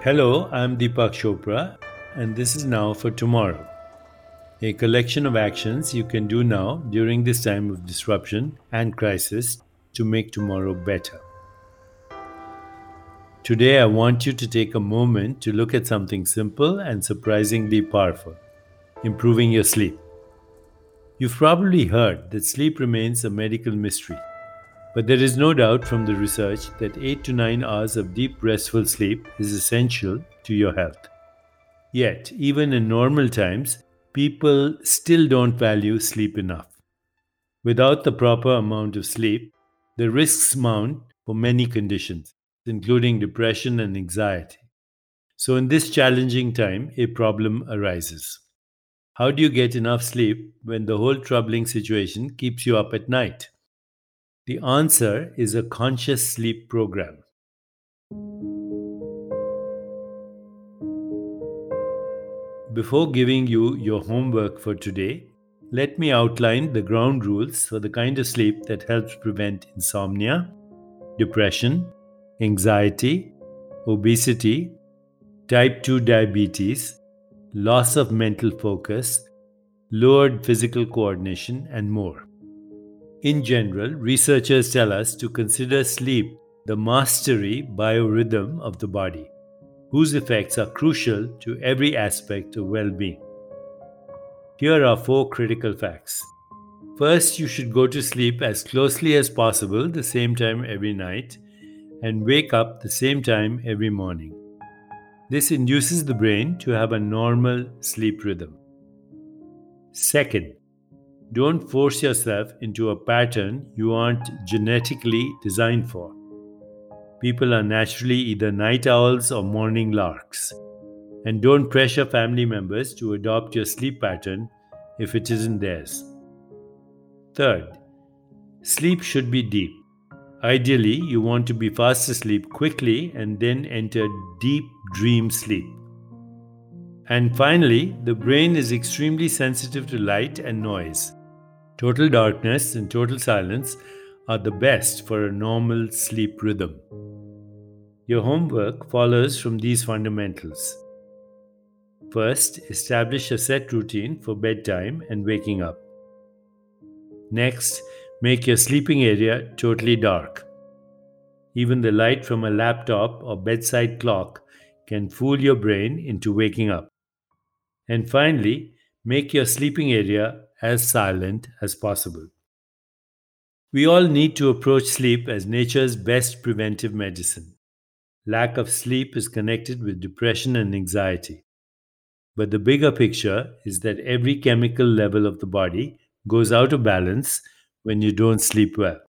Hello, I'm Deepak Chopra, and this is Now for Tomorrow, a collection of actions you can do now during this time of disruption and crisis to make tomorrow better. Today, I want you to take a moment to look at something simple and surprisingly powerful improving your sleep. You've probably heard that sleep remains a medical mystery. But there is no doubt from the research that 8 to 9 hours of deep restful sleep is essential to your health. Yet, even in normal times, people still don't value sleep enough. Without the proper amount of sleep, the risks mount for many conditions, including depression and anxiety. So, in this challenging time, a problem arises. How do you get enough sleep when the whole troubling situation keeps you up at night? The answer is a conscious sleep program. Before giving you your homework for today, let me outline the ground rules for the kind of sleep that helps prevent insomnia, depression, anxiety, obesity, type 2 diabetes, loss of mental focus, lowered physical coordination, and more. In general, researchers tell us to consider sleep the mastery biorhythm of the body, whose effects are crucial to every aspect of well being. Here are four critical facts. First, you should go to sleep as closely as possible the same time every night and wake up the same time every morning. This induces the brain to have a normal sleep rhythm. Second, don't force yourself into a pattern you aren't genetically designed for. People are naturally either night owls or morning larks. And don't pressure family members to adopt your sleep pattern if it isn't theirs. Third, sleep should be deep. Ideally, you want to be fast asleep quickly and then enter deep dream sleep. And finally, the brain is extremely sensitive to light and noise. Total darkness and total silence are the best for a normal sleep rhythm. Your homework follows from these fundamentals. First, establish a set routine for bedtime and waking up. Next, make your sleeping area totally dark. Even the light from a laptop or bedside clock can fool your brain into waking up. And finally, make your sleeping area as silent as possible. We all need to approach sleep as nature's best preventive medicine. Lack of sleep is connected with depression and anxiety. But the bigger picture is that every chemical level of the body goes out of balance when you don't sleep well.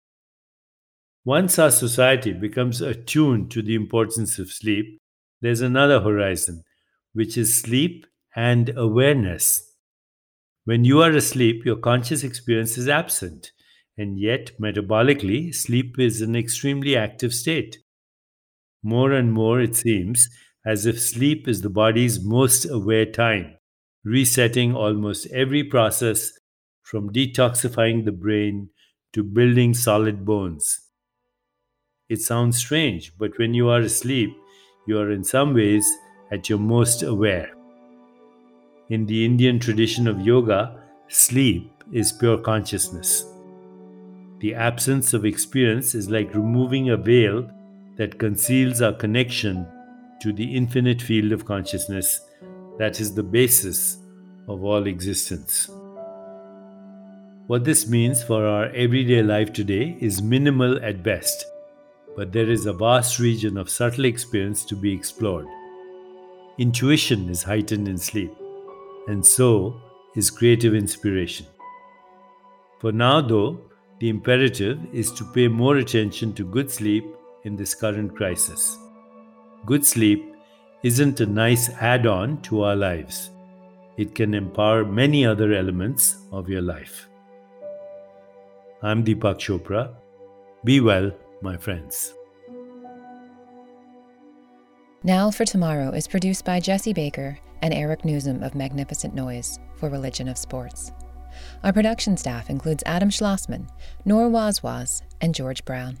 Once our society becomes attuned to the importance of sleep, there's another horizon, which is sleep and awareness. When you are asleep, your conscious experience is absent, and yet, metabolically, sleep is an extremely active state. More and more, it seems as if sleep is the body's most aware time, resetting almost every process from detoxifying the brain to building solid bones. It sounds strange, but when you are asleep, you are in some ways at your most aware. In the Indian tradition of yoga, sleep is pure consciousness. The absence of experience is like removing a veil that conceals our connection to the infinite field of consciousness that is the basis of all existence. What this means for our everyday life today is minimal at best, but there is a vast region of subtle experience to be explored. Intuition is heightened in sleep and so is creative inspiration. For now, though, the imperative is to pay more attention to good sleep in this current crisis. Good sleep isn't a nice add on to our lives, it can empower many other elements of your life. I'm Deepak Chopra. Be well, my friends. Now for Tomorrow is produced by Jesse Baker and Eric Nuzum of Magnificent Noise for Religion of Sports. Our production staff includes Adam Schlossman, Noor Wazwaz, and George Brown.